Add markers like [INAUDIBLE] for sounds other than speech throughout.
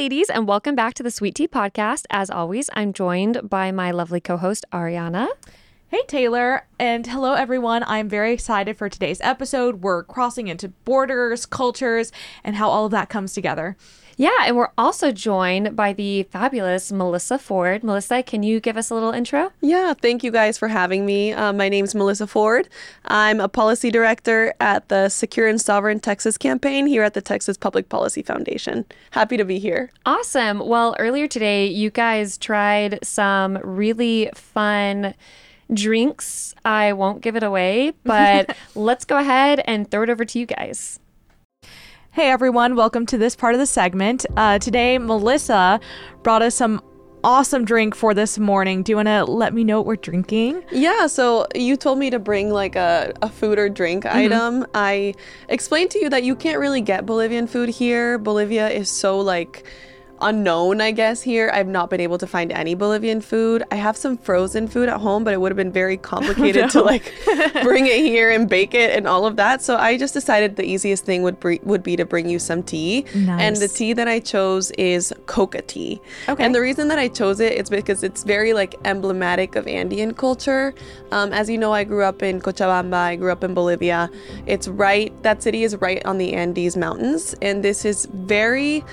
ladies, and welcome back to the Sweet Tea Podcast. As always, I'm joined by my lovely co host, Ariana. Hey, Taylor, and hello, everyone. I'm very excited for today's episode. We're crossing into borders, cultures, and how all of that comes together. Yeah, and we're also joined by the fabulous Melissa Ford. Melissa, can you give us a little intro? Yeah, thank you guys for having me. Uh, my name's Melissa Ford. I'm a policy director at the Secure and Sovereign Texas campaign here at the Texas Public Policy Foundation. Happy to be here. Awesome. Well, earlier today, you guys tried some really fun drinks. I won't give it away, but [LAUGHS] let's go ahead and throw it over to you guys. Hey everyone, welcome to this part of the segment. Uh, today, Melissa brought us some awesome drink for this morning. Do you want to let me know what we're drinking? Yeah, so you told me to bring like a, a food or drink mm-hmm. item. I explained to you that you can't really get Bolivian food here. Bolivia is so like unknown, I guess, here. I've not been able to find any Bolivian food. I have some frozen food at home, but it would have been very complicated [LAUGHS] no. to like bring it here and bake it and all of that. So I just decided the easiest thing would would be to bring you some tea. Nice. And the tea that I chose is coca tea. Okay. And the reason that I chose it is because it's very like emblematic of Andean culture. Um, as you know, I grew up in Cochabamba. I grew up in Bolivia. It's right. That city is right on the Andes Mountains, and this is very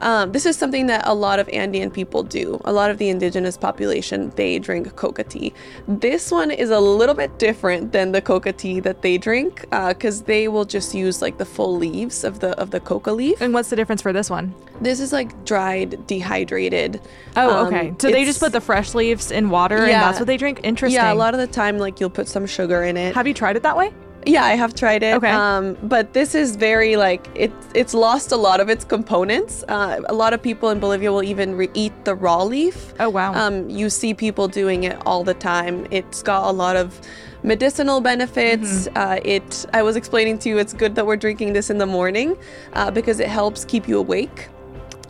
um, this is something that a lot of Andean people do. A lot of the indigenous population, they drink coca tea. This one is a little bit different than the coca tea that they drink because uh, they will just use like the full leaves of the of the coca leaf. And what's the difference for this one? This is like dried, dehydrated. Oh, okay. Um, so they just put the fresh leaves in water yeah, and that's what they drink? Interesting. Yeah, a lot of the time like you'll put some sugar in it. Have you tried it that way? Yeah, I have tried it. Okay. Um, but this is very like it. It's lost a lot of its components. Uh, a lot of people in Bolivia will even re- eat the raw leaf. Oh wow. Um, you see people doing it all the time. It's got a lot of medicinal benefits. Mm-hmm. Uh, it. I was explaining to you. It's good that we're drinking this in the morning uh, because it helps keep you awake.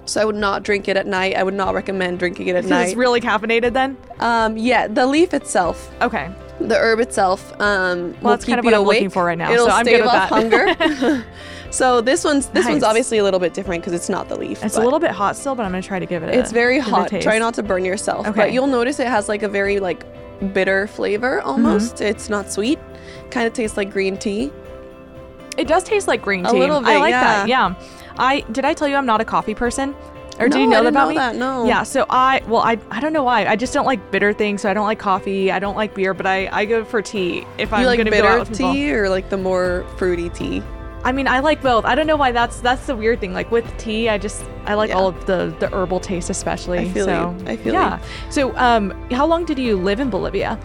So I would not drink it at night. I would not recommend drinking it at night. It's really caffeinated then. Um, yeah, the leaf itself. Okay the herb itself um, well, will keep kind of you what awake. I'm looking for right now. It'll so I'm good off hunger. [LAUGHS] [LAUGHS] so this one's this nice. one's obviously a little bit different because it's not the leaf. It's a little bit hot still, but I'm gonna try to give it. It's a, very hot. Try not to burn yourself. Okay. But you'll notice it has like a very like bitter flavor almost. Mm-hmm. It's not sweet. Kind of tastes like green tea. It does taste like green tea. A little bit. I like yeah. that. Yeah. I did I tell you I'm not a coffee person? Or no, do you know that about know me? That, no. Yeah, so I well I I don't know why. I just don't like bitter things. So I don't like coffee. I don't like beer, but I I go for tea if you I'm like gonna go out with tea people. or like the more fruity tea. I mean, I like both. I don't know why that's that's the weird thing. Like with tea, I just I like yeah. all of the the herbal taste especially. I feel so, you. I feel yeah. You. So um, how long did you live in Bolivia?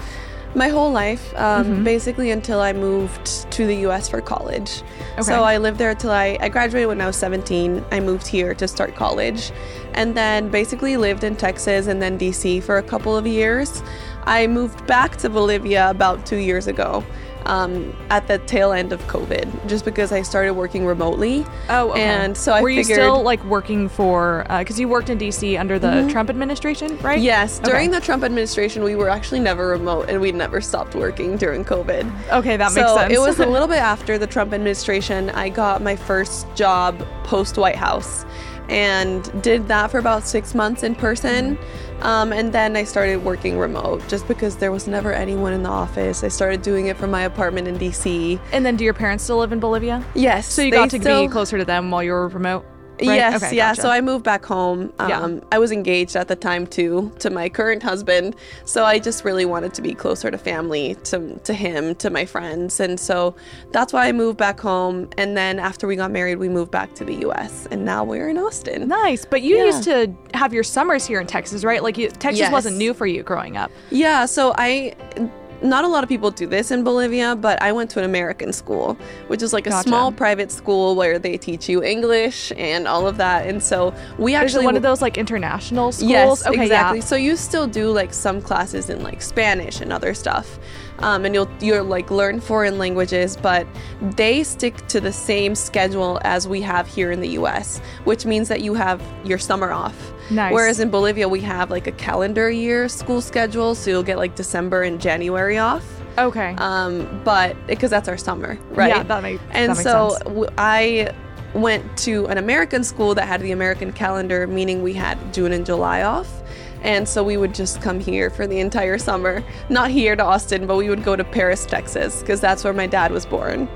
My whole life, um, mm-hmm. basically until I moved to the US for college. Okay. So I lived there until I, I graduated when I was 17. I moved here to start college and then basically lived in Texas and then DC for a couple of years. I moved back to Bolivia about two years ago um, at the tail end of COVID, just because I started working remotely. Oh, okay. And so I were figured, you still like working for? Because uh, you worked in DC under the mm-hmm. Trump administration, right? Yes. During okay. the Trump administration, we were actually never remote, and we never stopped working during COVID. Okay, that so makes sense. it was a little [LAUGHS] bit after the Trump administration. I got my first job post White House and did that for about six months in person. Um, and then I started working remote just because there was never anyone in the office. I started doing it from my apartment in DC. And then do your parents still live in Bolivia? Yes. So you got to still... be closer to them while you were remote? Right? Yes, okay, yeah. Gotcha. So I moved back home. Um, yeah. I was engaged at the time too to my current husband. So I just really wanted to be closer to family, to to him, to my friends, and so that's why I moved back home. And then after we got married, we moved back to the U.S. and now we're in Austin. Nice, but you yeah. used to have your summers here in Texas, right? Like you, Texas yes. wasn't new for you growing up. Yeah. So I not a lot of people do this in Bolivia, but I went to an American school, which is like a gotcha. small private school where they teach you English and all of that. And so we actually one of those like international schools. Yes, okay, exactly. Yeah. So you still do like some classes in like Spanish and other stuff. Um, and you'll you'll like learn foreign languages, but they stick to the same schedule as we have here in the U.S., which means that you have your summer off. Nice. Whereas in Bolivia, we have like a calendar year school schedule, so you'll get like December and January off. Okay. Um, but because that's our summer, right? Yeah, that makes. Sense. And that makes so. I went to an American school that had the American calendar, meaning we had June and July off. And so we would just come here for the entire summer. Not here to Austin, but we would go to Paris, Texas, because that's where my dad was born.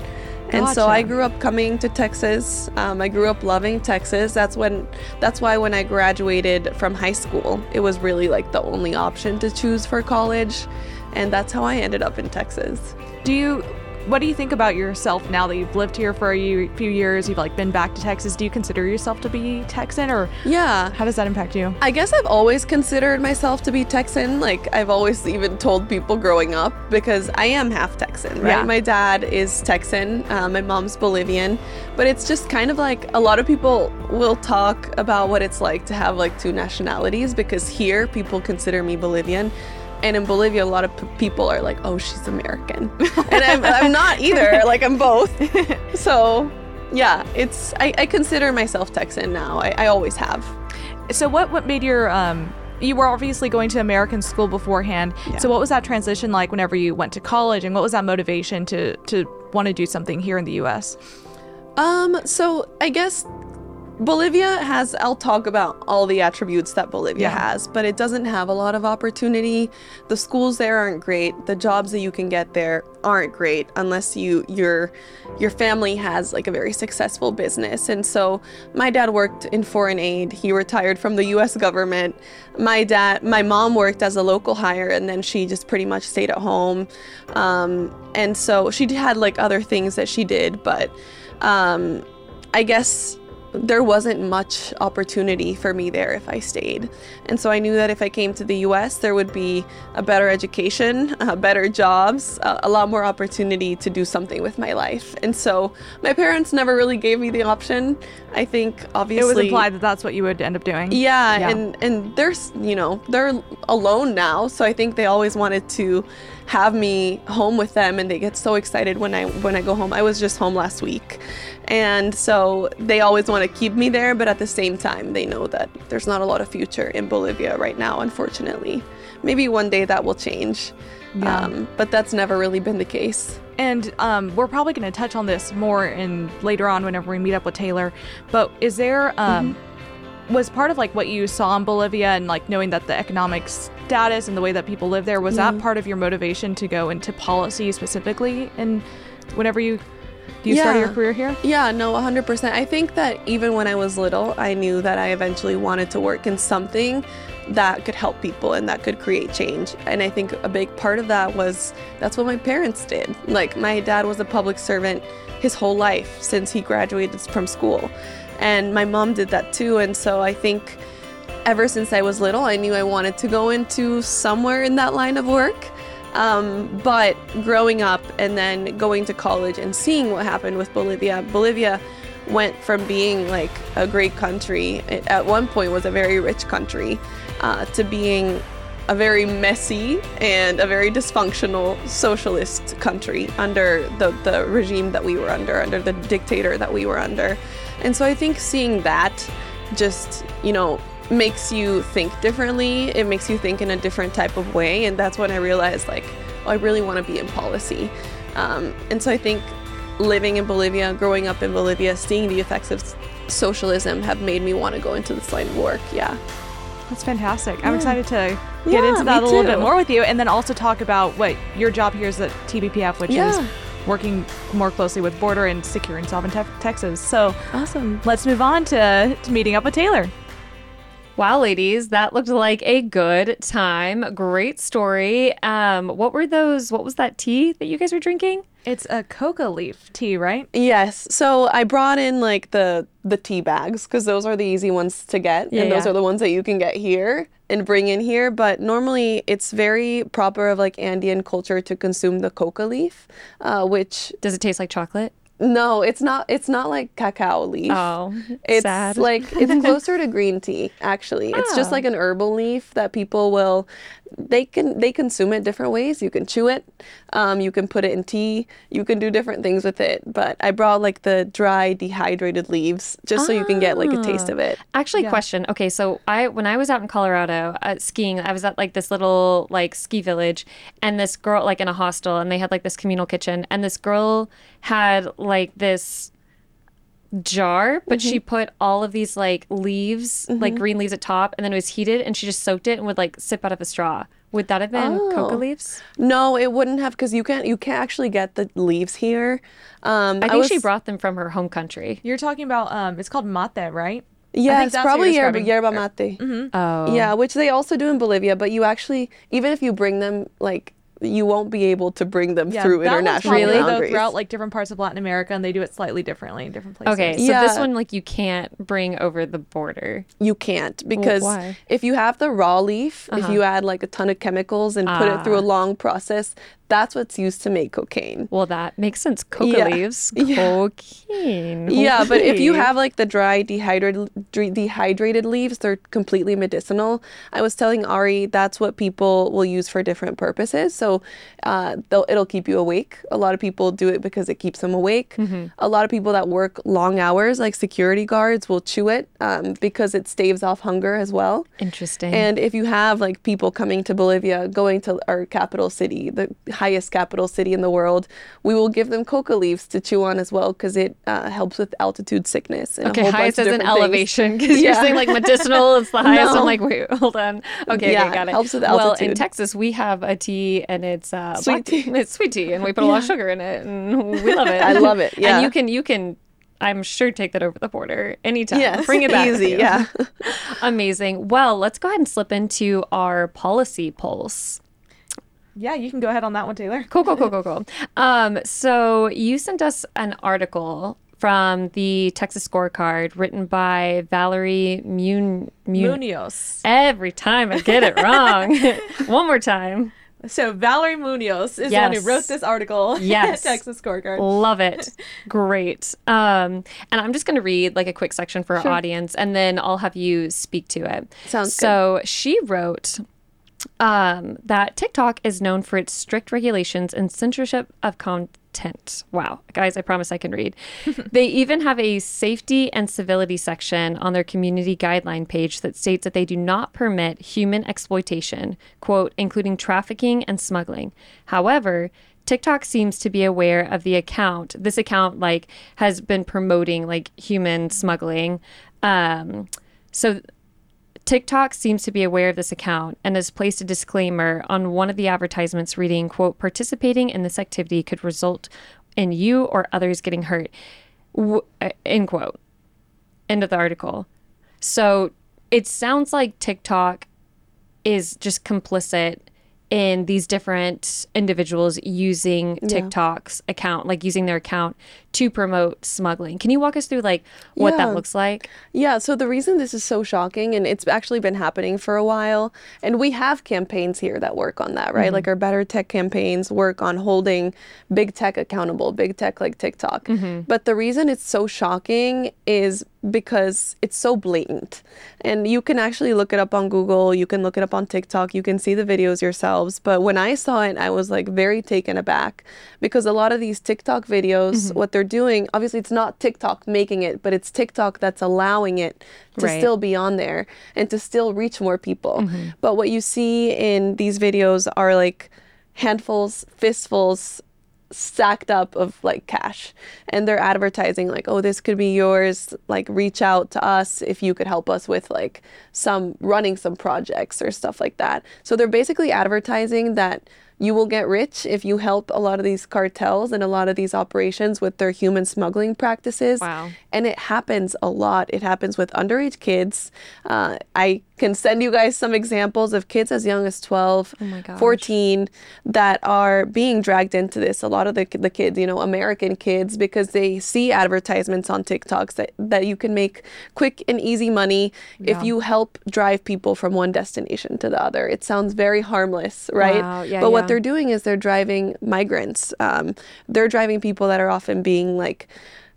And so I grew up coming to Texas. Um, I grew up loving Texas. That's when. That's why when I graduated from high school, it was really like the only option to choose for college, and that's how I ended up in Texas. Do you what do you think about yourself now that you've lived here for a few years? You've like been back to Texas. Do you consider yourself to be Texan or Yeah. how does that impact you? I guess I've always considered myself to be Texan. Like I've always even told people growing up because I am half Texan, right? Yeah. My dad is Texan, uh, my mom's Bolivian, but it's just kind of like a lot of people will talk about what it's like to have like two nationalities because here people consider me Bolivian. And in Bolivia, a lot of p- people are like, "Oh, she's American," [LAUGHS] and I'm, I'm not either. Like I'm both. [LAUGHS] So, yeah, it's I, I consider myself Texan now. I, I always have. So what what made your um you were obviously going to American school beforehand. So what was that transition like whenever you went to college and what was that motivation to to want to do something here in the US? Um, so I guess Bolivia has, I'll talk about all the attributes that Bolivia Yeah. has, but it doesn't have a lot of opportunity. The schools there aren't great. The jobs that you can get there aren't great unless you your your family has like a very successful business. And so my dad worked in foreign aid. He retired from the US government. My dad my mom worked as a local hire and then she just pretty much stayed at home. Um, and so she had like other things that she did, but um, I guess there wasn't much opportunity for me there if I stayed. And so I knew that if I came to the US, there would be a better education, uh, better jobs, uh, a lot more opportunity to do something with my life. And so my parents never really gave me the option. I think obviously It was implied that that's what you would end up doing. yeah, Yeah. and and there's you know they're alone now, so I think they always wanted to have me home with them, and they get so excited when I when I go home. I was just home last week, and so they always want to keep me there, but at the same time, they know that there's not a lot of future in Bolivia right now, unfortunately. Maybe one day that will change, Yeah. um, but that's never really been the case. And um, we're probably going to touch on this more in later on whenever we meet up with Taylor. But is there um, was part of like what you saw in Bolivia and like knowing that the economic status and the way that people live there was that mm-hmm. part of your motivation to go into policy specifically? And whenever you you started your career here, Yeah, no, 100%. I think that even when I was little, I knew that I eventually wanted to work in something that could help people and that could create change. And I think a big part of that was that's what my parents did. Like, my dad was a public servant his whole life since he graduated from school. And my mom did that too. And so I think ever since I was little, I knew I wanted to go into somewhere in that line of work. Um, but growing up and then going to college and seeing what happened with Bolivia, Bolivia went from being like a great country, it at one point was a very rich country, uh, to being a very messy and a very dysfunctional socialist country under the, the regime that we were under, under the dictator that we were under. And so I think seeing that just, you know, makes you think differently. It makes you think in a different type of way. And that's when I realized, like, oh, I really want to be in policy. Um, and so I think living in Bolivia, growing up in Bolivia, seeing the effects of socialism have made me want to go into this line of work. Yeah. that's fantastic. I'm excited to get Yeah, into that a little bit more with you, and then also talk about what your job here is at TPPF, which Yeah. is working more closely with border and secure and sovereign Te- Texas. So Awesome. let's move on to, to meeting up with Taylor. Wow, ladies, that looked like a good time. Great story. Um, what were those? What was that tea that you guys were drinking? It's a coca leaf tea, right? Yes. So I brought in like the the tea bags because those are the easy ones to get, Yeah, and those yeah. are the ones that you can get here and bring in here. But normally, it's very proper of like Andean culture to consume the coca leaf, uh, which Does it taste like chocolate? No, it's not. It's not like cacao leaf. Oh, It's sad. like it's [LAUGHS] closer to green tea actually. It's just Oh. like an herbal leaf that people will they can they consume it different ways. You can chew it, um, you can put it in tea, you can do different things with it. But I brought like the dry dehydrated leaves just so you can get like a taste of it. Actually, question. Okay, so I when I was out in Colorado uh, skiing, I was at like this little like ski village, and this girl like in a hostel, and they had like this communal kitchen, and this girl had like this jar, but she Mm-hmm. put all of these like leaves, like green leaves at top, and then it was heated, and she just soaked it and would like sip out of a straw. Would that have been coca Oh. leaves? No, it wouldn't have because you can't you can't actually get the leaves here. Um, I think she was- brought them from her home country. You're talking about um, it's called mate, right? Yeah, it's probably you're yerba, describing. yerba mate. Oh, Yeah, which they also do in Bolivia, but you actually even if you bring them like you won't be able to bring them through that one's international probably, though, boundaries. throughout like different parts of Latin America, and they do it slightly differently in different places. Okay, so this one like you can't bring over the border. You can't because why? if you have the raw leaf, if you add like a ton of chemicals and put it through a Ah. long process, that's what's used to make cocaine. Well, that makes sense. Coca [LAUGHS] Yeah. leaves, [LAUGHS] cocaine. Yeah, but if you have like the dry dehydrated dehydrated leaves, they're completely medicinal. I was telling Ari that's what people will use for different purposes. So uh, it'll keep you awake. A lot of people do it because it keeps them awake. Mm-hmm. A lot of people that work long hours, like security guards, will chew it um, because it staves off hunger as well. interesting. And if you have like people coming to Bolivia, going to our capital city, the highest capital city in the world, we will give them coca leaves to chew on as well because it uh, helps with altitude sickness. And a okay, highest as an elevation because you're saying like medicinal is the highest. No. I'm like, wait, hold on. Okay, Yeah, okay, got it helps with altitude. Well, in. Texas, we have a tea and it's uh, Sweet tea. It's sweet tea, and we put a lot of sugar in it, and we love it. [LAUGHS] I love it, yeah. and you can you can. I'm sure take that over the border anytime. Yes, Bring it back. easy, yeah. [LAUGHS] Amazing. Well, let's go ahead and slip into our policy pulse. Yeah, you can go ahead on that one, Taylor. Cool, cool, cool, cool, cool. Um, so you sent us an article from the Texas Scorecard written by Valerie Mun- Mun- Munoz. Every time I get it wrong. [LAUGHS] One more time. So Valerie Munoz is the one who wrote this article. [LAUGHS] Yes. Texas Scorecard. Love it. [LAUGHS] Great. Um, and I'm just going to read like a quick section for our audience and then I'll have you speak to it. Sounds good. so she wrote um, that TikTok is known for its strict regulations and censorship of content. Wow. Guys, I promise I can read. [LAUGHS] they even have a safety and civility section on their community guideline page that states that they do not permit human exploitation, quote, including trafficking and smuggling. However, TikTok seems to be aware of the account. This account like has been promoting like human smuggling. Um, so TikTok seems to be aware of this account and has placed a disclaimer on one of the advertisements reading, quote, participating in this activity could result in you or others getting hurt, w- uh, end quote. End of the article. So it sounds like TikTok is just complicit in these different individuals using TikTok's account, like using their account to promote smuggling. Can you walk us through like what Yeah. that looks like? Yeah, so the reason this is so shocking, and it's actually been happening for a while, and we have campaigns here that work on that, right? Mm-hmm. Like our Better Tech campaigns work on holding big tech accountable, big tech like TikTok. Mm-hmm. But the reason it's so shocking is because it's so blatant. And you can actually look it up on Google, you can look it up on TikTok, you can see the videos yourselves. But when I saw it, I was like very taken aback because a lot of these TikTok videos, mm-hmm. what they're doing, obviously it's not TikTok making it, but it's TikTok that's allowing it to Right. still be on there and to still reach more people. Mm-hmm. But what you see in these videos are like handfuls, fistfuls stacked up of like cash and they're advertising like oh this could be yours like reach out to us if you could help us with like some running some projects or stuff like that so they're basically advertising that you will get rich if you help a lot of these cartels and a lot of these operations with their human smuggling practices Wow. and it happens a lot. It happens with underage kids. Uh, I can send you guys some examples of kids as young as 12, Oh 14 that are being dragged into this. A lot of the, the kids, you know, American kids, because they see advertisements on TikToks that, that you can make quick and easy money if you help drive people from one destination to the other. It sounds very harmless, right? Wow. Yeah, but yeah. what they're doing is they're driving migrants. Um, they're driving people that are often being like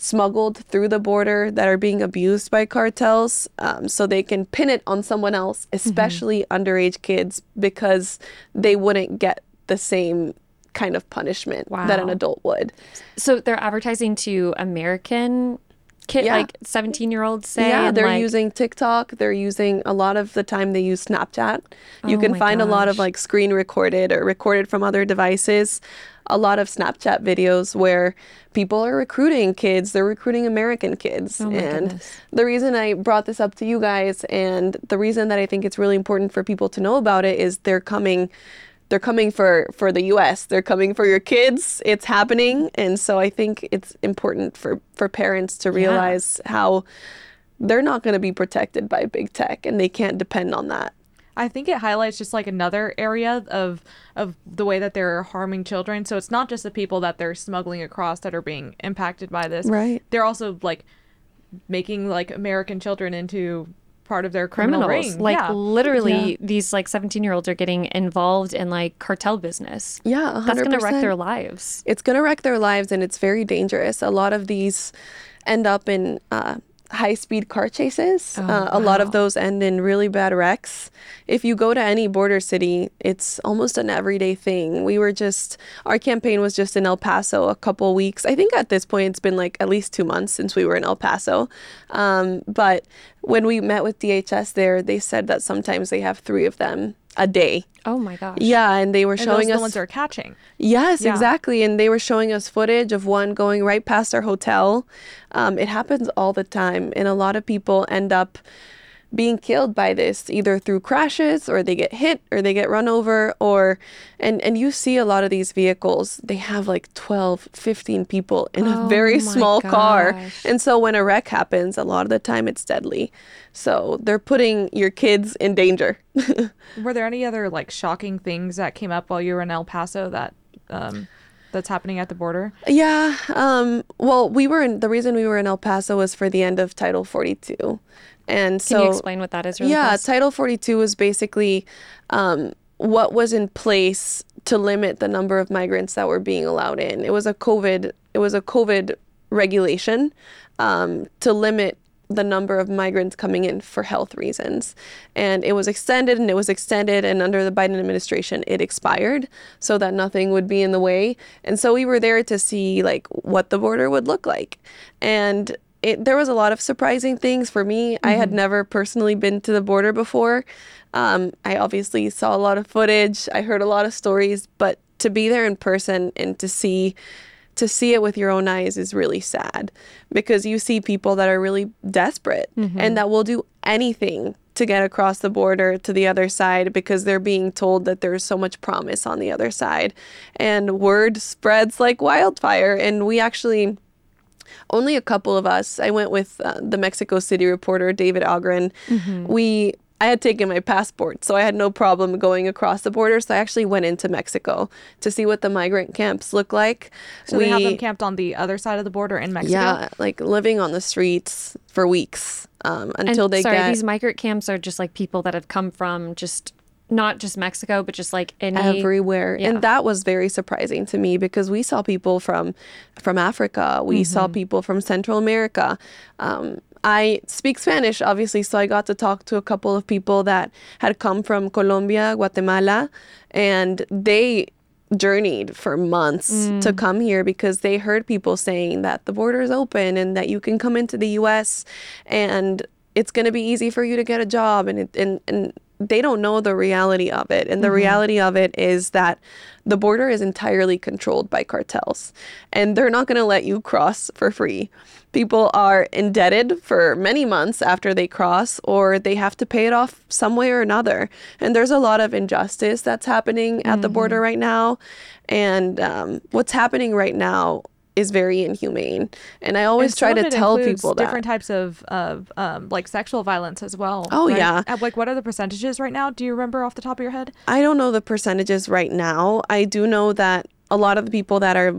smuggled through the border that are being abused by cartels um, so they can pin it on someone else, Mm-hmm. especially underage kids, because they wouldn't get the same kind of punishment that an adult would. So they're advertising to American kid, Yeah. like 17 year olds, say. yeah, they're like- using TikTok. They're using a lot of the time they use Snapchat. You Oh can find a lot of like screen recorded or recorded from other devices a lot of Snapchat videos where people are recruiting kids, they're recruiting American kids. Oh and goodness. the reason I brought this up to you guys and the reason that I think it's really important for people to know about it is they're coming they're coming for for the US. They're coming for your kids. It's happening. And so I think it's important for for parents to realize how they're not going to be protected by big tech and they can't depend on that. I think it highlights just like another area of of the way that they're harming children. So it's not just the people that they're smuggling across that are being impacted by this. Right. They're also like making like American children into part of their criminal criminals. ring. Like yeah. literally, these like 17 year olds are getting involved in like cartel business. Yeah, 100%. That's going to wreck their lives. it's going to wreck their lives and it's very dangerous. A lot of these end up in uh, high speed car chases. uh, a lot of those end in really bad wrecks. If you go to any border city, it's almost an everyday thing. We were just, our campaign was just in El Paso a couple weeks. I think at this point it's been like at least two months since we were in El Paso. Um, but when we met with DHS there, they said that sometimes they have three of them a day. Oh my gosh. Yeah, and they were and showing us the ones they're catching. Yes, Yeah. exactly. And they were showing us footage of one going right past our hotel. Um, it happens all the time. And a lot of people end up being killed by this either through crashes or they get hit or they get run over or and and you see a lot of these vehicles they have like 12 15 people in a Oh very my small car gosh. and so when a wreck happens a lot of the time it's deadly so they're putting your kids in danger [LAUGHS] Were there any other like shocking things that came up while you were in El Paso that um that's happening at the border? Yeah. Um, well, we were in the reason we were in El Paso was for the end of Title 42, and Can so you explain what that is really yeah, fast? Title 42 was basically um, what was in place to limit the number of migrants that were being allowed in. It was a COVID. It was a COVID regulation um, to limit the number of migrants coming in for health reasons. And it was extended and it was extended and under the Biden administration it expired so that nothing would be in the way. And so we were there to see like what the border would look like. And it, there was a lot of surprising things for me. I had never personally been to the border before. Um, I obviously saw a lot of footage. I heard a lot of stories, but to be there in person and to see to see it with your own eyes is really sad because you see people that are really desperate and that will do anything to get across the border to the other side because they're being told that there's so much promise on the other side and word spreads like wildfire and we actually only a couple of us. I went with uh, the Mexico City reporter David Ogren. We I had taken my passport, so I had no problem going across the border. So I actually went into Mexico to see what the migrant camps look like. So they have them camped on the other side of the border in Mexico. yeah, like living on the streets for weeks um, And until they sorry, get these migrant camps are just like people that have come from just not just Mexico, but just like any everywhere Yeah. and that was very surprising to me because we saw people from from africa we saw Mm-hmm. people from central america um, i speak spanish obviously so i got to talk to a couple of people that had come from colombia guatemala and they journeyed for months Mm. to come here because they heard people saying that the border is open and that you can come into the us and it's going to be easy for you to get a job and it, and and they don't know the reality of it. And the reality of it is that the border is entirely controlled by cartels. And they're not going to let you cross for free. People are indebted for many months after they cross or they have to pay it off some way or another. And there's a lot of injustice that's happening at the border right now. And um, what's happening right now is very inhumane and i always And try to tell people that different types of of um, like sexual violence as well. Oh, right? yeah. Uh, Like what are the percentages right now? Do you remember off the top of your head? I don't know the percentages right now. I do know that a lot of the people that are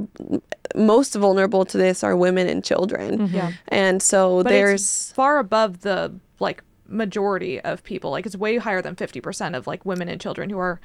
most vulnerable to this are women and children. Yeah. And so But there's far above the like majority of people. Like it's way higher than fifty percent of like women and children who are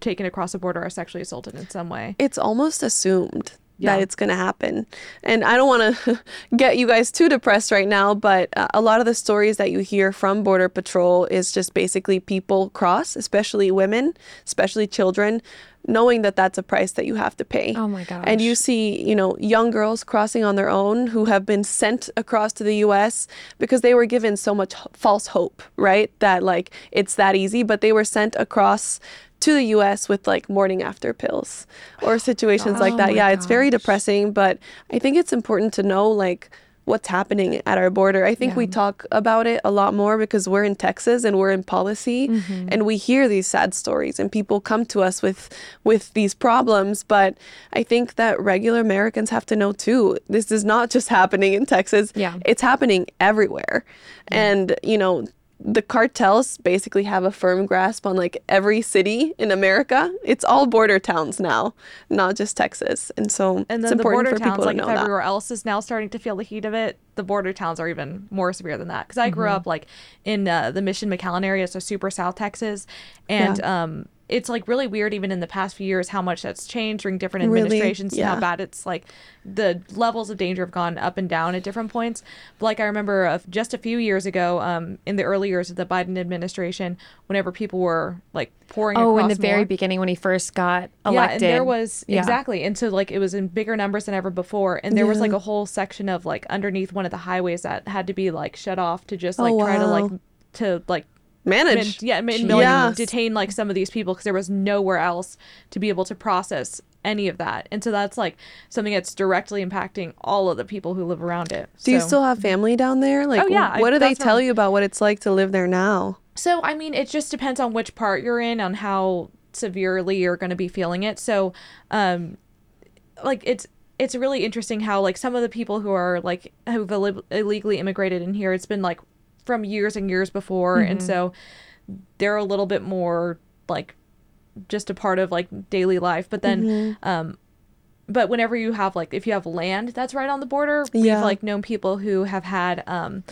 taken across the border are sexually assaulted in some way. it's almost assumed Yeah. that it's going to happen. And I don't want to [LAUGHS] get you guys too depressed right now, but uh, a lot of the stories that you hear from Border Patrol is just basically people cross, especially women, especially children, knowing that that's a price that you have to pay. Oh my gosh. And you see, you know, young girls crossing on their own who have been sent across to the US because they were given so much h- false hope, right? That like it's that easy, but they were sent across to the US with like morning after pills or situations like Oh that. my Yeah, it's very depressing, but I think it's important to know like what's happening at our border. I think we talk about it a lot more because we're in Texas and we're in policy Mm-hmm. and we hear these sad stories and people come to us with with these problems, but I think that regular Americans have to know too. This is not just [LAUGHS] happening in Texas. Yeah. It's happening everywhere. And, you know, the cartels basically have a firm grasp on like every city in America. It's all border towns now, not just Texas. And so And it's then the border for people towns, to like if know that. everywhere else is now starting to feel the heat of it, the border towns are even more severe than that. Because I grew Mm-hmm. up like in uh, the Mission McAllen area, so super South Texas, and um, it's like really weird even in the past few years how much that's changed during different Really? administrations and how bad it's like the levels of danger have gone up and down at different points. But like I remember of just a few years ago, um, in the early years of the Biden administration, whenever people were like pouring Oh, in the very beginning when he first got elected yeah, and there was Yeah. exactly, and so like it was in bigger numbers than ever before, and there was like a whole section of like underneath one of the highways that had to be like shut off to just Oh, like try to like to like Manage. min- yeah, Jeez. like, Yeah. detain like some of these people because there was nowhere else to be able to process any of that, and so that's like something that's directly impacting all of the people who live around it. Do you still have family down there? Like, Oh, yeah, I- what do they tell you about what it's like to live there now? So, I mean, it just depends on which part you're in, on how severely you're going to be feeling it. So, um, like it's it's really interesting how like some of the people who are like who've Ill- illegally immigrated in here, it's been like from years and years before, and so they're a little bit more like just a part of like daily life. But then, um, but whenever you have like if you have land that's right on the border, we've Yeah. like known people who have had um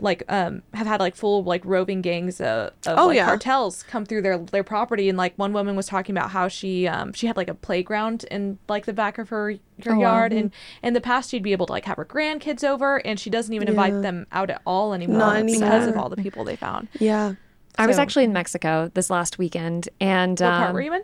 like um have had like full like roving gangs uh, of Oh, like yeah. cartels come through their their property and like one woman was talking about how she um she had like a playground in like the back of her her Oh, wow. yard and in the past she'd be able to like have her grandkids over and she doesn't even invite them out at all anymore, Not because of all the people they found. Yeah. I was actually in Mexico this last weekend, and What part um, were you in?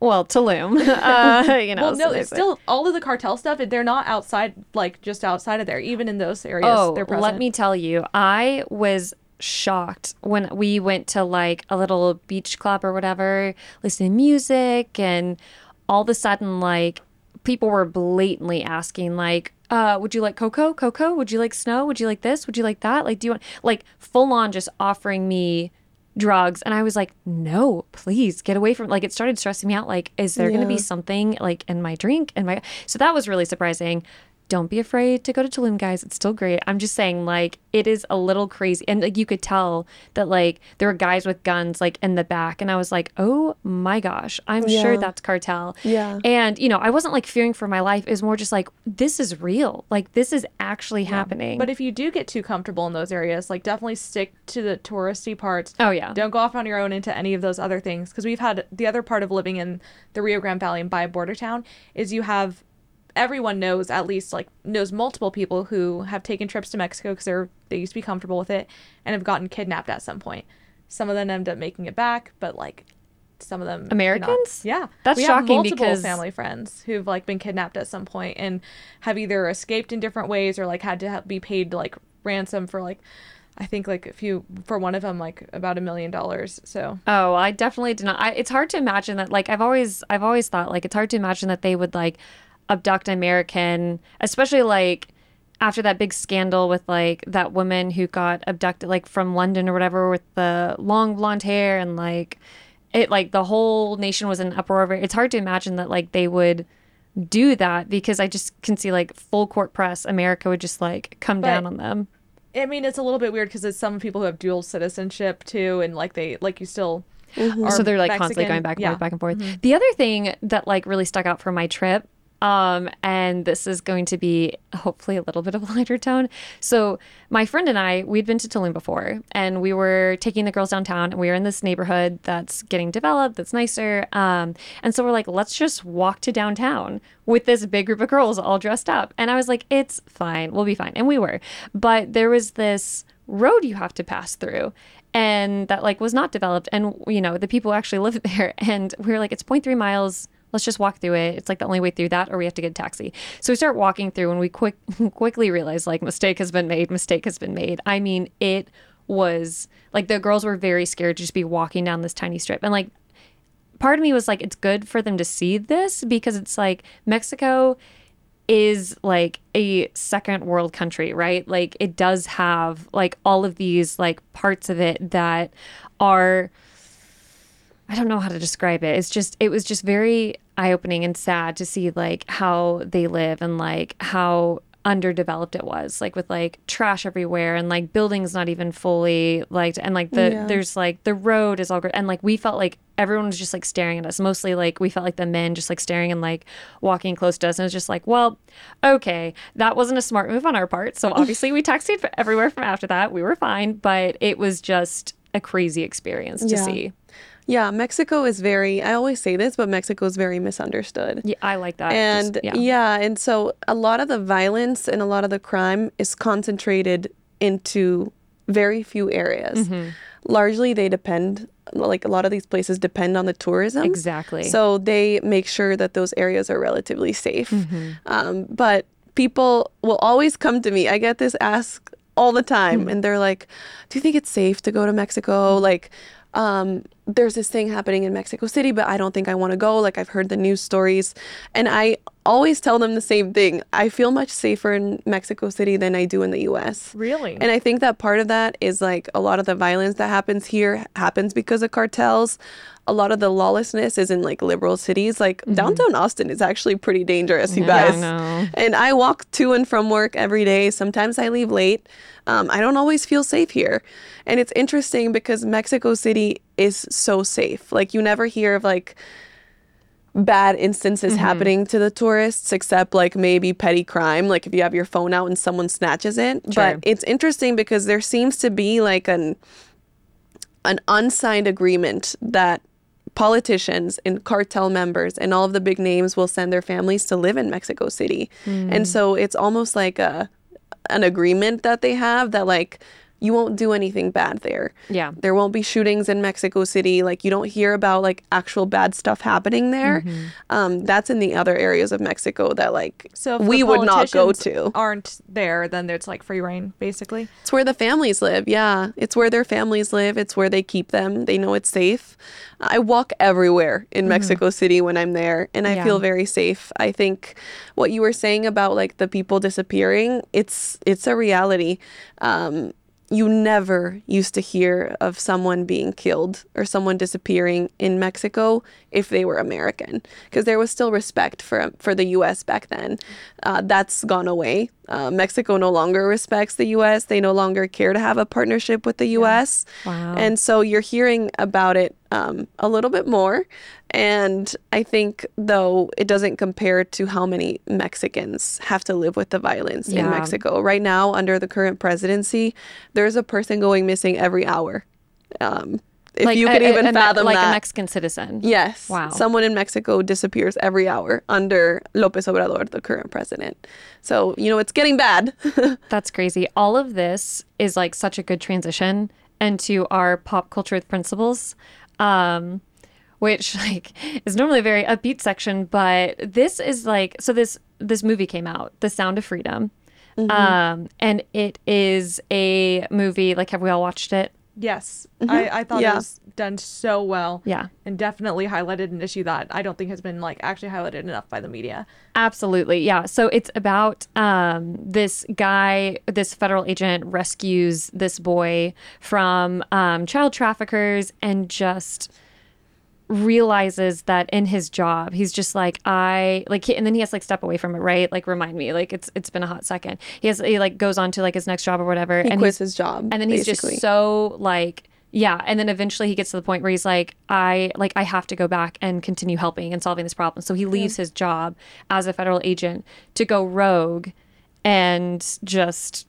Well, Tulum. [LAUGHS] uh, you know, Well, no, so it's still all of the cartel stuff. They're not outside, like just outside of there. Even in those areas, Oh, they're present. let me tell you, I was shocked when we went to like a little beach club or whatever, listening to music, and all of a sudden, like people were blatantly asking, like, uh, would you like cocoa? Cocoa? Would you like snow? Would you like this? Would you like that? Like, do you want like full on just offering me drugs and i was like no please get away from like it started stressing me out like is there going to be something like in my drink and my so that was really surprising don't be afraid to go to Tulum, guys. It's still great. I'm just saying, like, it is a little crazy. And, like, you could tell that, like, there were guys with guns, like, in the back. And I was like, oh my gosh, I'm sure that's cartel. Yeah. And, you know, I wasn't, like, fearing for my life. It was more just like, this is real. Like, this is actually happening. But if you do get too comfortable in those areas, like definitely stick to the touristy parts. oh, yeah. Don't go off on your own into any of those other things because we've had the other part of living in the Rio Grande Valley and by a border town is you have everyone knows at least like knows multiple people who have taken trips to Mexico because they're they used to be comfortable with it and have gotten kidnapped at some point. Some of them end up making it back, but like some of them cannot. Americans? Yeah, That's we shocking have multiple because- family friends who've like been kidnapped at some point and have either escaped in different ways or like had to ha- be paid like ransom for like I think like a few for one of them like about a million dollars. So Oh, I definitely did not. I, it's hard to imagine that. Like I've always, I've always thought like it's hard to imagine that they would like abduct American, especially like after that big scandal with like that woman who got abducted like from London or whatever with the long blonde hair and like it like the whole nation was in uproar over. it. It's hard to imagine that like they would do that because I just can see like full court press America would just like come But- down on them. I mean it's a little bit weird because it's some people who have dual citizenship too and like they like you still are so they're like constantly going back and yeah. Mm-hmm. forth, back and forth. The other thing that like really stuck out for my trip, um, and this is going to be hopefully a little bit of a lighter tone. So my friend and I, we'd been to Tulum before, and we were taking the girls downtown, and we were in this neighborhood that's getting developed, that's nicer. Um, and so we're like, let's just walk to downtown with this big group of girls all dressed up. And I was like, it's fine, we'll be fine, and we were. But there was this road you have to pass through and that like was not developed and you know the people actually [LAUGHS] lived there and we were like it's 0.3 miles let's just walk through it. It's like the only way through that or we have to get a taxi. So we start walking through and we quick [LAUGHS] quickly realize like mistake has been made mistake has been made. I mean it was like the girls were very scared to just be walking down this tiny strip. And like part of me was like, it's good for them to see this because it's like Mexico is like a second world country, right? Like it does have like all of these like parts of it that are I don't know how to describe it. It's just it was just very eye-opening and sad to see like how they live and like how underdeveloped it was like with like trash everywhere and like buildings not even fully like and like the Yeah. there's like the road is all great and like we felt like everyone was just like staring at us mostly like we felt like the men just like staring and like walking close to us and it was just like well okay that wasn't a smart move on our part so obviously we taxied everywhere from after that we were fine but it was just a crazy experience to Yeah. see Yeah, Mexico is very, I always say this, but Mexico is very misunderstood. yeah i like that And Just- yeah. and so a lot of the violence and a lot of the crime is concentrated into very few areas. Mm-hmm. Largely, they depend, like a lot of these places depend on the tourism. Exactly. So they make sure that those areas are relatively safe. Mm-hmm. Um, but people will always come to me. I get this ask all the time, Mm-hmm. and they're like, "Do you think it's safe to go to Mexico?" Like, um, there's this thing happening in Mexico City, but I don't think I want to go. Like, I've heard the news stories, and I always tell them the same thing. I feel much safer in Mexico City than I do in the U.S. Really? And I think that part of that is like a lot of the violence that happens here happens because of cartels. A lot of the lawlessness is in like liberal cities. Like downtown Austin is actually pretty dangerous, you Mm-hmm. Yeah, I guys. know. And I walk to and from work every day. Sometimes I leave late. Um, I don't always feel safe here. And it's interesting because Mexico City is so safe. Like you never hear of like bad instances Mm-hmm. happening to the tourists except like maybe petty crime like if you have your phone out and someone snatches it Sure. but it's interesting because there seems to be like an an unsigned agreement that politicians and cartel members and all of the big names will send their families to live in Mexico City. And so it's almost like a an agreement that they have that like you won't do anything bad there. Yeah. There won't be shootings in Mexico City. Like you don't hear about like actual bad stuff happening there. Mm-hmm. Um, that's in the other areas of Mexico that like so we would not go to. Aren't there? Then it's like free reign, basically. It's where the families live. Yeah. It's where their families live. It's where they keep them. They know it's safe. I walk everywhere in Mexico City when I'm there and I Yeah. feel very safe. I think what you were saying about like the people disappearing, it's it's a reality. Um you never used to hear of someone being killed or someone disappearing in Mexico if they were American, because there was still respect for for the U.S. back then. Uh, that's gone away. Uh, Mexico no longer respects the U.S. They no longer care to have a partnership with the U.S. Wow. And so you're hearing about it um, a little bit more. And I think, though, it doesn't compare to how many Mexicans have to live with the violence in Mexico. Right now, under the current presidency, there's a person going missing every hour. Um, if you could even a fathom like that. a Mexican citizen. Yes. Wow. Someone in Mexico disappears every hour under Lopez Obrador, the current president. So, you know, it's getting bad. [LAUGHS] That's crazy. All of this is like such a good transition into our pop culture principles, um, which [LAUGHS] like is normally a very upbeat section, but this is like so. This this movie came out, The Sound of Freedom, um, and it is a movie. Like, have we all watched it? Yes, I, I thought Yeah. it was done so well. Yeah. and definitely highlighted an issue that I don't think has been like actually highlighted enough by the media. Absolutely. Yeah. So it's about um, this guy, this federal agent rescues this boy from um, child traffickers and just realizes that in his job he's just like i like he, and then he has to like step away from it right like remind me like it's it's been a hot second he has he like goes on to like his next job or whatever he and quits his job. and then he's basically. just so like yeah and then eventually he gets to the point where he's like i like i have to go back and continue helping and solving this problem so he leaves his job as a federal agent to go rogue and just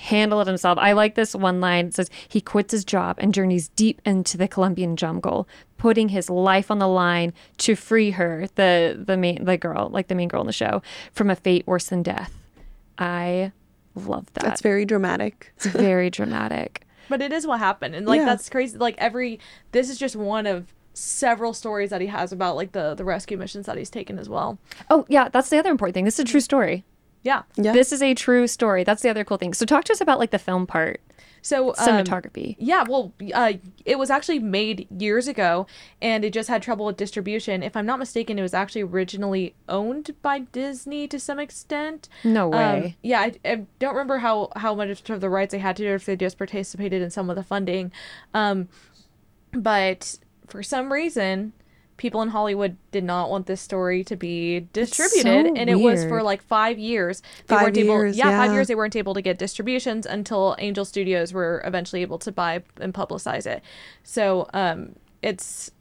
handle it himself i like this one line it says he quits his job and journeys deep into the colombian jungle putting his life on the line to free her the the main the girl like the main girl in the show from a fate worse than death i love that That's very dramatic. it's very dramatic [LAUGHS] But it is what happened, and like Yeah. that's crazy. Like every this is just one of several stories that he has about like the the rescue missions that he's taken as well. Oh yeah, that's the other important thing. This is a true story. Yeah. Yeah. This is a true story. That's the other cool thing. So talk to us about like the film part, So um, cinematography. Yeah, well, uh, it was actually made years ago, and it just had trouble with distribution. If I'm not mistaken, it was actually originally owned by Disney to some extent. no Um, way. yeah, I, I don't remember how how much of the rights they had to, or if they just participated in some of the funding. Um, but for some reason, people in Hollywood did not want this story to be distributed, so and it was for like five years. They Five weren't able, years, yeah, five years. They weren't able to get distributions until Angel Studios were eventually able to buy and publicize it. So, um, it's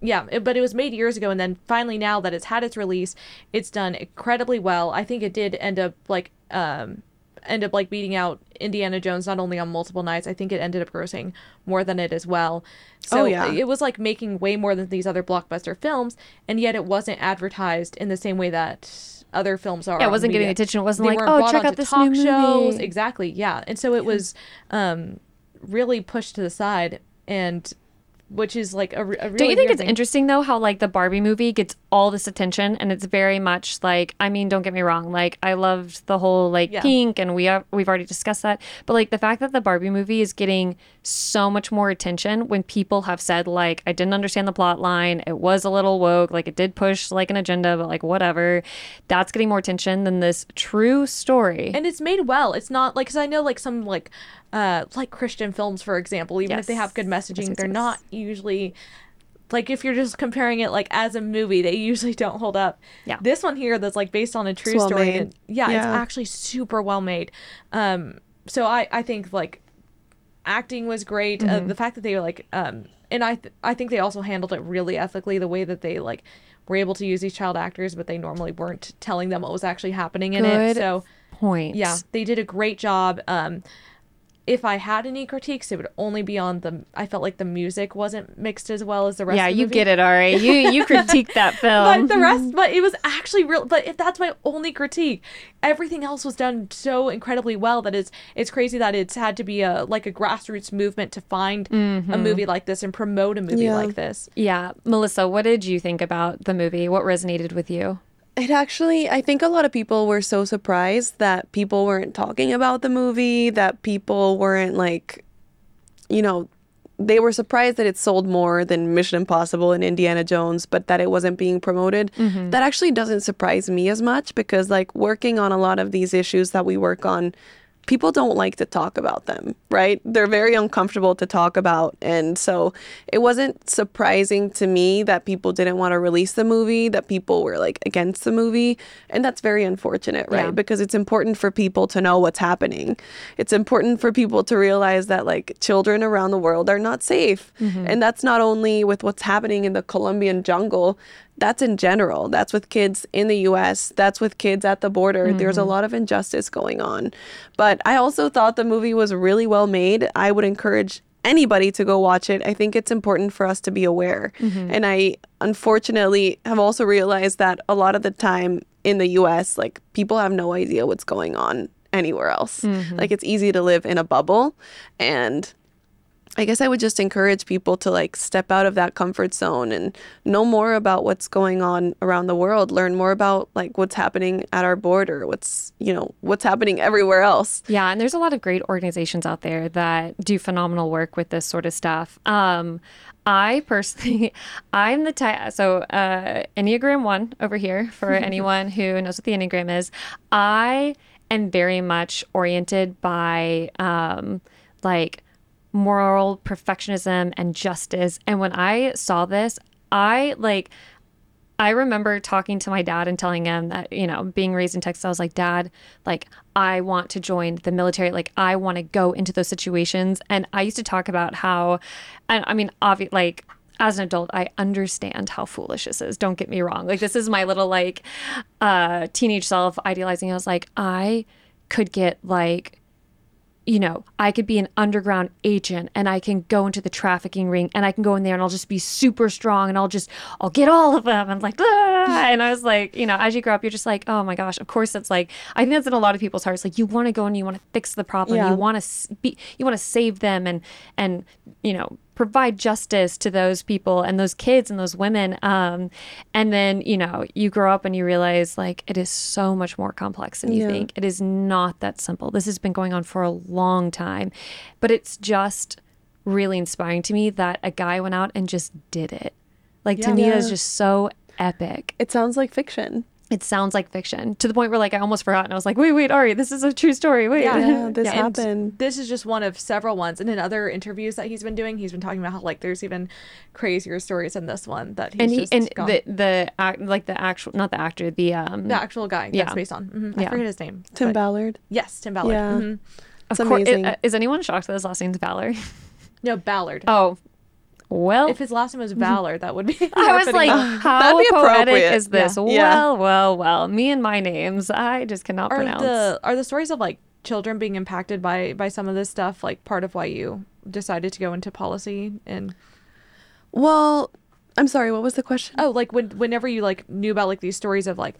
yeah, it, but it was made years ago, and then finally now that it's had its release, it's done incredibly well. I think it did end up like um end up like beating out Indiana Jones not only on multiple nights. I think it ended up grossing more than it as well. So Oh, yeah. it was like making way more than these other blockbuster films, and yet it wasn't advertised in the same way that other films are. Yeah, it wasn't getting media. attention. It wasn't They like, oh, check out this talk new shows. movie. Exactly, yeah, and so it was um really pushed to the side and. Which is like a, a really Don't you think it's thing. interesting though how like the Barbie movie gets all this attention and it's very much like I mean don't get me wrong like I loved the whole like Yeah. pink and we have, we've already discussed that but like the fact that the Barbie movie is getting so much more attention when people have said like I didn't understand the plot line it was a little woke like it did push like an agenda but like whatever that's getting more attention than this true story. and it's made well. It's not like because I know like some like uh like Christian films, for example, even if they have good messaging, yes, they're yes. not usually like if you're just comparing it like as a movie, they usually don't hold up. Yeah. This one here that's like based on a true well story. and- yeah, it's actually super well made. Um, so I I think like acting was great. Uh, the fact that they were like um and I th- I think they also handled it really ethically the way that they like were able to use these child actors, but they normally weren't telling them what was actually happening in it. So Point. yeah, they did a great job. Um, if I had any critiques, it would only be on the. I felt like the music wasn't mixed as well as the rest. Yeah, of the you movie. get it, Ari. [LAUGHS] You you critique that film. But the rest, but it was actually real. But if that's my only critique, everything else was done so incredibly well that it's it's crazy that it's had to be a like a grassroots movement to find a mm-hmm. movie like this and promote a movie Yeah. like this. yeah, Melissa, what did you think about the movie? What resonated with you? It actually, I think a lot of people were so surprised that people weren't talking about the movie, that people weren't like, you know, they were surprised that it sold more than Mission Impossible and Indiana Jones, but that it wasn't being promoted. Mm-hmm. That actually doesn't surprise me as much because, like, working on a lot of these issues that we work on, people don't like to talk about them, right? They're very uncomfortable to talk about. And so it wasn't surprising to me that people didn't want to release the movie, that people were like against the movie. And that's very unfortunate, right? Yeah. Because it's important for people to know what's happening. It's important for people to realize that like children around the world are not safe. Mm-hmm. And that's not only with what's happening in the Colombian jungle, that's in general. That's with kids in the US. That's with kids at the border. There's a mm-hmm. lot of injustice going on. But I also thought the movie was really well made. I would encourage anybody to go watch it. I think it's important for us to be aware. Mm-hmm. And I unfortunately have also realized that a lot of the time in the US, like people have no idea what's going on anywhere else. Mm-hmm. Like it's easy to live in a bubble and I guess I would just encourage people to like step out of that comfort zone and know more about what's going on around the world, learn more about like what's happening at our border, what's, you know, what's happening everywhere else. Yeah, and there's a lot of great organizations out there that do phenomenal work with this sort of stuff. Um, I personally, [LAUGHS] I'm the type. So uh, Enneagram One over here for [LAUGHS] anyone who knows what the Enneagram is. I am very much oriented by um, like moral perfectionism and justice. And when I saw this, I like. I remember talking to my dad and telling him that, you know, being raised in Texas, I was like, Dad, like, I want to join the military. Like, I want to go into those situations. And I used to talk about how, and I mean, obviously, like, as an adult, I understand how foolish this is. Don't get me wrong. Like, this is my little, like, uh, teenage self idealizing. I was like, I could get, like, you know, I could be an underground agent and I can go into the trafficking ring and I can go in there and I'll just be super strong and I'll just, I'll get all of them. And like, "Ah!" [LAUGHS] and I was like, you know, as you grow up, you're just like, oh my gosh, of course it's like, I think that's in a lot of people's hearts. Like you want to go and you want to fix the problem. Yeah. You want to be, you want to save them and, and, you know, provide justice to those people and those kids and those women. Um, and then, you know, you grow up and you realize like it is so much more complex than you Yeah. think. It is not that simple. This has been going on for a long time, but it's just really inspiring to me that a guy went out and just did it. Like to Yeah. that's just so epic. It sounds like fiction. It sounds like fiction to the point where like I almost forgot and I was like, wait, wait, Ari, this is a true story. Wait. Yeah, [LAUGHS] this And happened. This is just one of several ones. And in other interviews that he's been doing, he's been talking about how like there's even crazier stories in this one that he's and he just and gone. the the act like the actual not the actor the um the actual guy Yeah. that's based on. mm-hmm. I forget his name. Tim but- Ballard. Yes, Tim Ballard. Yeah. Mhm. of course amazing. uh, is anyone shocked that his last name's Ballard? [LAUGHS] No, Ballard. oh, well. If his last name was [LAUGHS] Valor, that would be. I [LAUGHS] was like, [LAUGHS] That'd how be poetic is this? Yeah. Yeah. Well, well, well. Me and my names, I just cannot are pronounce. the are the stories of like children being impacted by by some of this stuff like part of why you decided to go into policy and Well, I'm sorry. What was the question? oh like when whenever you like knew about like these stories of like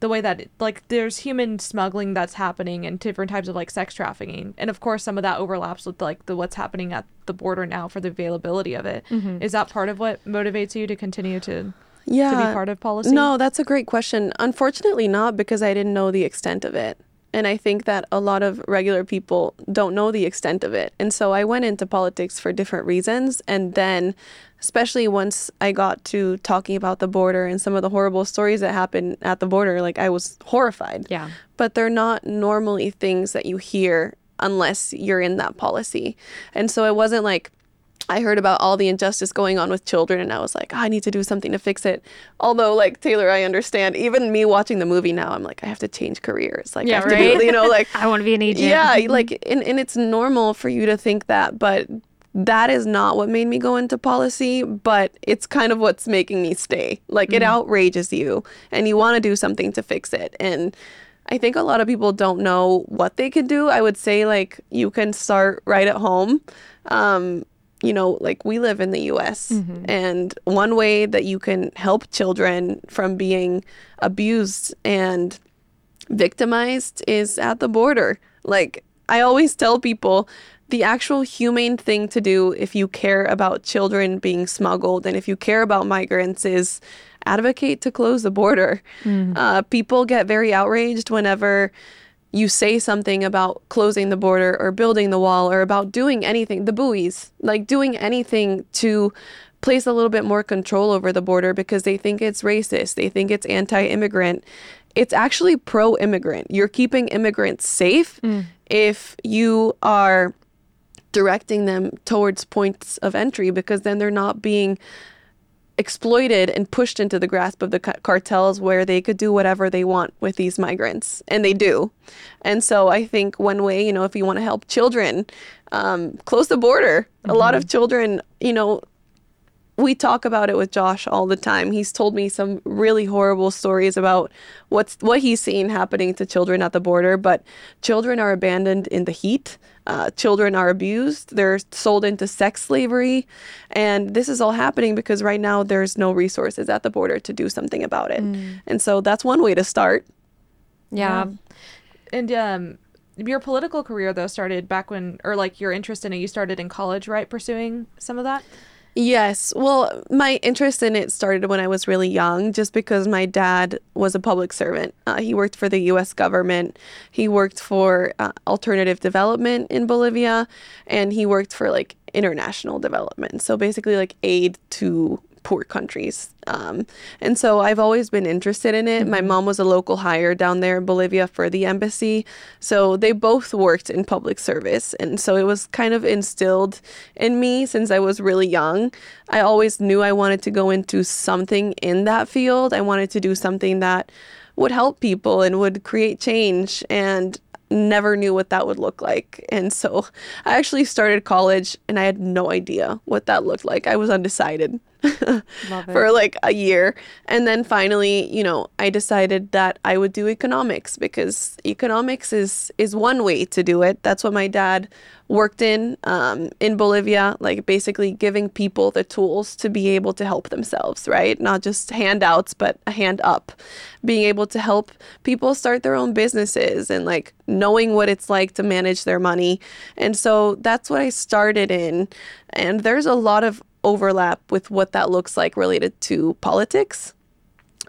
the way that it, like there's human smuggling that's happening and different types of like sex trafficking and of course some of that overlaps with like the what's happening at the border now for the availability of it. Is Mm-hmm. that part of what motivates you to continue to yeah. to be part of policy No, that's a great question. Unfortunately, not because I didn't know the extent of it. And I think that a lot of regular people don't know the extent of it. And so I went into politics for different reasons. And then, especially once I got to talking about the border and some of the horrible stories that happen at the border, like I was horrified. yeah. But they're not normally things that you hear unless you're in that policy. And so it wasn't like, I heard about all the injustice going on with children and I was like, "Oh, I need to do something to fix it. Although, like Taylor, I understand. Even me watching the movie now, I'm like, I have to change careers. Like, I Yeah, have to right? do, you know, like, [LAUGHS] I want to be an agent. yeah, like, and, and it's normal for you to think that, but that is not what made me go into policy, but it's kind of what's making me stay. Like, it outrages you and you want to do something to fix it. And I think a lot of people don't know what they can do. I would say, like, you can start right at home. Um, you know, like we live in the US, and one way that you can help children from being abused and victimized is at the border. Like, I always tell people the actual humane thing to do if you care about children being smuggled and if you care about migrants is advocate to close the border. Uh, people get very outraged whenever you say something about closing the border or building the wall or about doing anything, the buoys, like doing anything to place a little bit more control over the border because they think it's racist, they think it's anti immigrant. It's actually pro immigrant. You're keeping immigrants safe mm. if you are directing them towards points of entry because then they're not being exploited and pushed into the grasp of the cartels where they could do whatever they want with these migrants and they do and so i think one way you know if you want to help children um, close the border a lot of children you know we talk about it with Josh all the time. He's told me some really horrible stories about what's what he's seen happening to children at the border. But children are abandoned in the heat. Uh, children are abused. They're sold into sex slavery, and this is all happening because right now there's no resources at the border to do something about it. And so that's one way to start. Yeah. And um, your political career though started back when, or like your interest in it, you started in college, right? Pursuing some of that. Yes. Well, my interest in it started when I was really young, just because my dad was a public servant. Uh, he worked for the U.S. government. He worked for uh, alternative development in Bolivia, and he worked for like international development. So basically, like aid to poor countries. Um, and so I've always been interested in it. My mom was a local hire down there in Bolivia for the embassy. So they both worked in public service. And so it was kind of instilled in me since I was really young. I always knew I wanted to go into something in that field. I wanted to do something that would help people and would create change. And never knew what that would look like. And so I actually started college and I had no idea what that looked like. I was undecided. [LAUGHS] For like a year. And then finally, you know, I decided that I would do economics because economics is is one way to do it. That's what my dad worked in um, in Bolivia, like basically giving people the tools to be able to help themselves, right? Not just handouts, but a hand up. Being able to help people start their own businesses and like knowing what it's like to manage their money. And so that's what I started in. And there's a lot of overlap with what that looks like related to politics.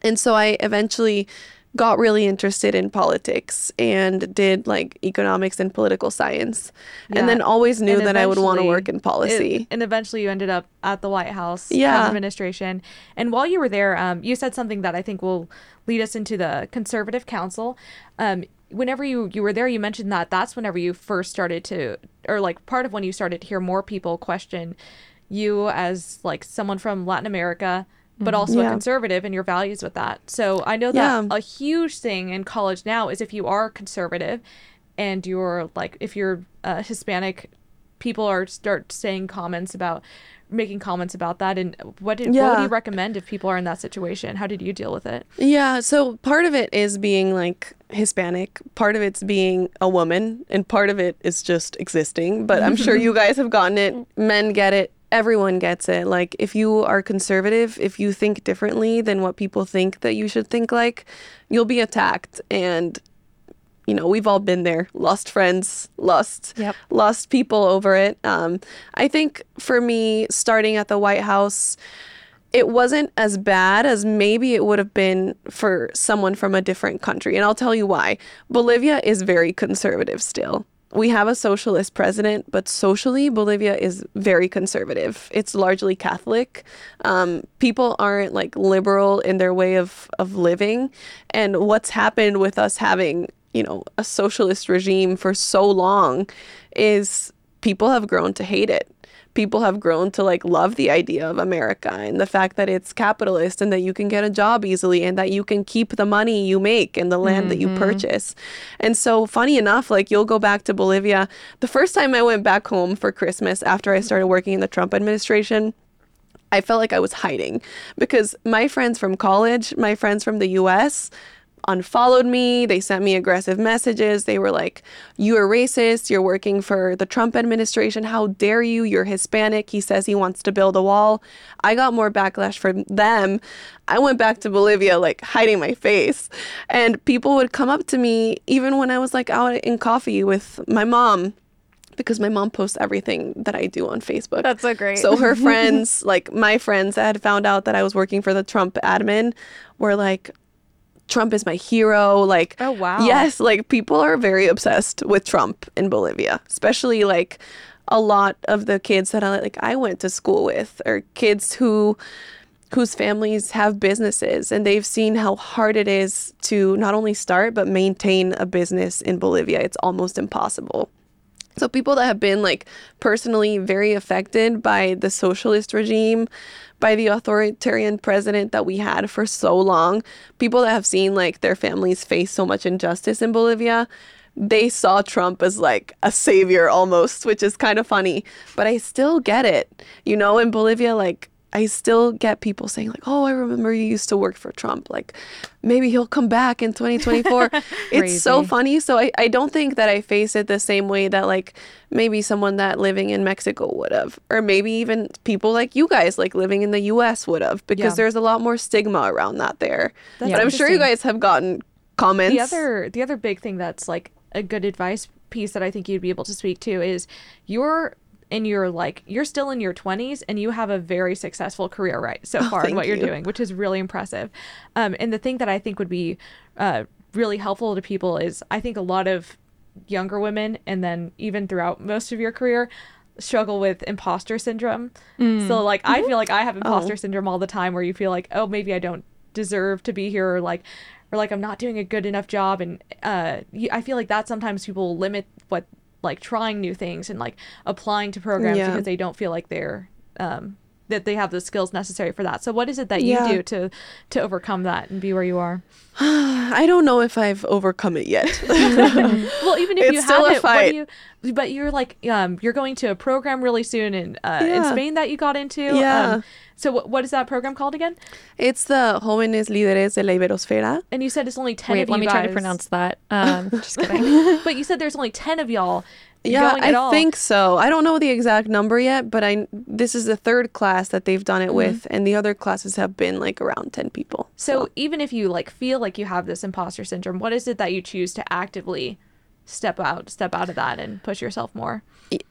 And so I eventually got really interested in politics and did like economics and political science. Yeah. And then always knew And that I would want to work in policy. it- and eventually you ended up at the White House Yeah. administration. And while you were there, um, you said something that I think will lead us into the Conservative Council. Um, whenever you, you were there, you mentioned that that's whenever you first started to, or like part of when you started to hear more people question you as like someone from Latin America, but also a conservative and your values with that. So I know that Yeah. a huge thing in college now is if you are conservative and you're like, if you're uh, Hispanic, people are start saying comments about making comments about that and what did what would you recommend if people are in that situation how did you deal with it Yeah, so part of it is being like Hispanic, part of it's being a woman, and part of it is just existing. But I'm sure [LAUGHS] you guys have gotten it. Men get it. Everyone gets it. Like, if you are conservative, if you think differently than what people think that you should think like, you'll be attacked. And, you know, we've all been there. Lost friends, lost Yep. lost people over it. Um, I think for me, starting at the White House, it wasn't as bad as maybe it would have been for someone from a different country. And I'll tell you why. Bolivia is very conservative still. We have a socialist president, but socially, Bolivia is very conservative. It's largely Catholic. Um, people aren't like liberal in their way of, of living. And what's happened with us having, you know, a socialist regime for so long is people have grown to hate it people have grown to like love the idea of America and the fact that it's capitalist and that you can get a job easily and that you can keep the money you make and the land that you mm-hmm. purchase. And so funny enough, like you'll go back to Bolivia. The first time I went back home for Christmas after I started working in the Trump administration, I felt like I was hiding because my friends from college, my friends from the US, unfollowed me. They sent me aggressive messages. They were like, You are racist. You're working for the Trump administration. How dare you? You're Hispanic. He says he wants to build a wall. I got more backlash from them. I went back to Bolivia, like hiding my face. And people would come up to me, even when I was like out in coffee with my mom. Because my mom posts everything that I do on Facebook. That's so great. So her [LAUGHS] friends, like my friends that had found out that I was working for the Trump admin, were like, Trump is my hero. Like, Oh, wow. Yes, like people are very obsessed with Trump in Bolivia, especially like a lot of the kids that I like I went to school with or kids who whose families have businesses and they've seen how hard it is to not only start but maintain a business in Bolivia. It's almost impossible. So people that have been like personally very affected by the socialist regime, by the authoritarian president that we had for so long, people that have seen like their families face so much injustice in Bolivia, they saw Trump as like a savior almost, which is kind of funny. But I still get it. You know, in Bolivia like I still get people saying like, "Oh, I remember you used to work for Trump. Like, maybe he'll come back in 2024." [LAUGHS] it's so funny. So I, I don't think that I face it the same way that like maybe someone that living in Mexico would have, or maybe even people like you guys like living in the U.S. would have, because Yeah. there's a lot more stigma around that there. That's but I'm sure you guys have gotten comments. the other the other big thing that's like a good advice piece that I think you'd be able to speak to is you're in your like you're still in your 20s and you have a very successful career right so far in what you're you. doing which is really impressive. Um, and the thing that i think would be uh, really helpful to people is i think a lot of younger women and then even throughout most of your career struggle with imposter syndrome. So like i feel like i have imposter syndrome all the time where you feel like oh maybe i don't deserve to be here or like or like i'm not doing a good enough job. And uh i feel like that sometimes people limit what like trying new things and like applying to programs Yeah. because they don't feel like they're um that they have the skills necessary for that. So what is it that you do to to overcome that and be where you are? [SIGHS] I don't know if I've overcome it yet. [LAUGHS] Well, even if It's you still a haven't, what do you? But you're like, um, you're going to a program really soon in uh, in Spain that you got into. Yeah. Um, so what, what is that program called again? it's the Jóvenes Líderes de la Iberosfera. And you said it's only ten Wait, of let you me try to pronounce that. Um, just [LAUGHS] kidding. But you said there's only ten of y'all. Yeah, I all. think so. I don't know the exact number yet, but I this is the third class that they've done it Mm-hmm. with, and the other classes have been like around ten people. So even if you like feel like you have this imposter syndrome, what is it that you choose to actively step out, step out of that, and push yourself more?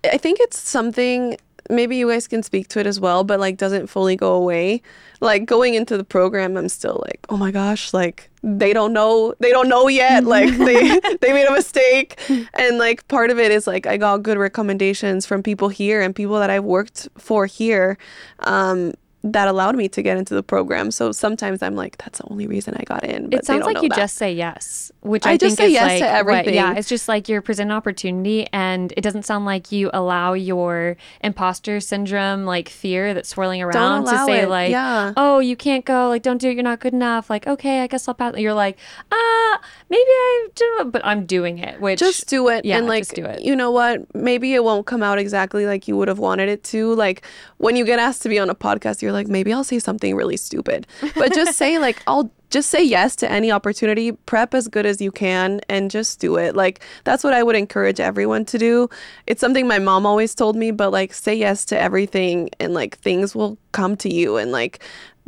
I think it's something maybe you guys can speak to it as well, but like doesn't fully go away. Like going into the program, I'm still like, oh my gosh, like they don't know, they don't know yet. Like they [LAUGHS] [LAUGHS] they made a mistake, and like part of it is like I got good recommendations from people here and people that I've worked for here. Um, that allowed me to get into the program. So sometimes I'm like, that's the only reason I got in. But it sounds like you that. just say yes, which I, I just think say yes like to what- everything. yeah, it's just like you're presented an opportunity, and it doesn't sound like you allow your imposter syndrome, like fear that's swirling around, to say it, like, yeah. oh, you can't go, like, don't do it, you're not good enough. Like, okay, I guess I'll pass. You're like, ah, maybe I do, but I'm doing it. Which just do it yeah, and like just do it. you know what maybe it won't come out exactly like you would have wanted it to like when you get asked to be on a podcast you're like maybe i'll say something really stupid. But just say like [LAUGHS] i'll just say yes to any opportunity. Prep as good as you can and just do it. Like that's what i would encourage everyone to do. It's something my mom always told me but like say yes to everything and like things will come to you and like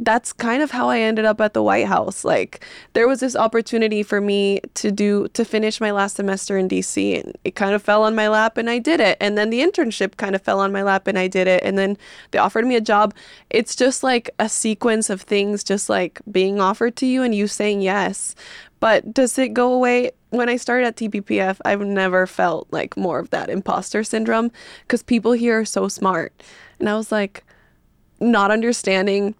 that's kind of how I ended up at the White House. Like there was this opportunity for me to do to finish my last semester in DC and it kind of fell on my lap and I did it. And then the internship kind of fell on my lap and I did it. And then they offered me a job. It's just like a sequence of things just like being offered to you and you saying yes. But does it go away? When I started at TPPF, I've never felt like more of that imposter syndrome because people here are so smart. And I was like, not understanding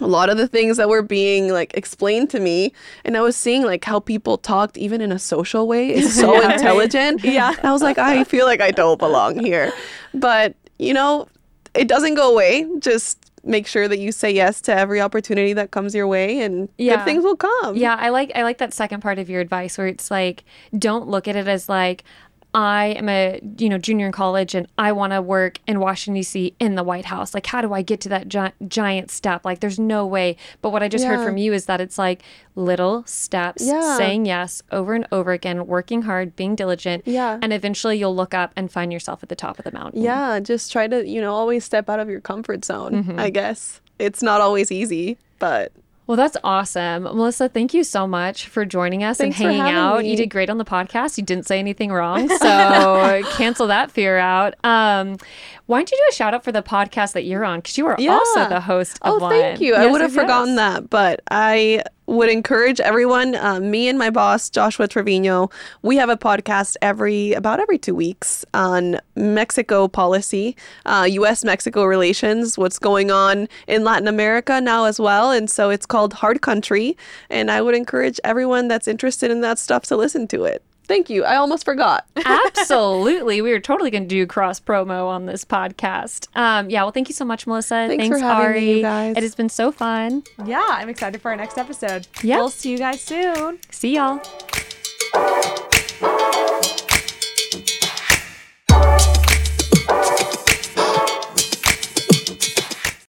a lot of the things that were being like explained to me. And i was seeing like how people talked even in a social way. Is [LAUGHS] so intelligent. [LAUGHS] Yeah. And i was like i feel like i don't belong here. But you know it doesn't go away. Just make sure that you say yes to every opportunity that comes your way and Yeah. good things will come. Yeah, I like I like that second part of your advice where it's like don't look at it as like I am a you know junior in college and I want to work in Washington D.C. in the White House. Like, how do I get to that gi- giant step? Like, there's no way. But what I just heard from you is that it's like little steps, Yeah. saying yes over and over again, working hard, being diligent, Yeah. and eventually you'll look up and find yourself at the top of the mountain. yeah just try to you know always step out of your comfort zone Mm-hmm. i guess it's not always easy but Well, that's awesome. Melissa, thank you so much for joining us Thanks and hanging out. me. You did great on the podcast. You didn't say anything [LAUGHS] wrong. So cancel that fear out. Um, why don't you do a shout out for the podcast that you're on? Because you are also the host of Oh, one. thank you. I would have yes, forgotten yes. that, but I would encourage everyone. Uh, me and my boss, Joshua Trevino, we have a podcast every about every two weeks on Mexico policy, uh, U.S. Mexico relations, what's going on in Latin America now as well, and so it's called Hard Country. And I would encourage everyone that's interested in that stuff to listen to it. Thank you. I almost forgot. [LAUGHS] Absolutely. We were totally going to do cross promo on this podcast. Um, yeah. Well, thank you so much, Melissa. Thanks for having Ari. me, you guys. It has been so fun. Yeah, I'm excited for our next episode. Yeah. We'll see you guys soon. See y'all.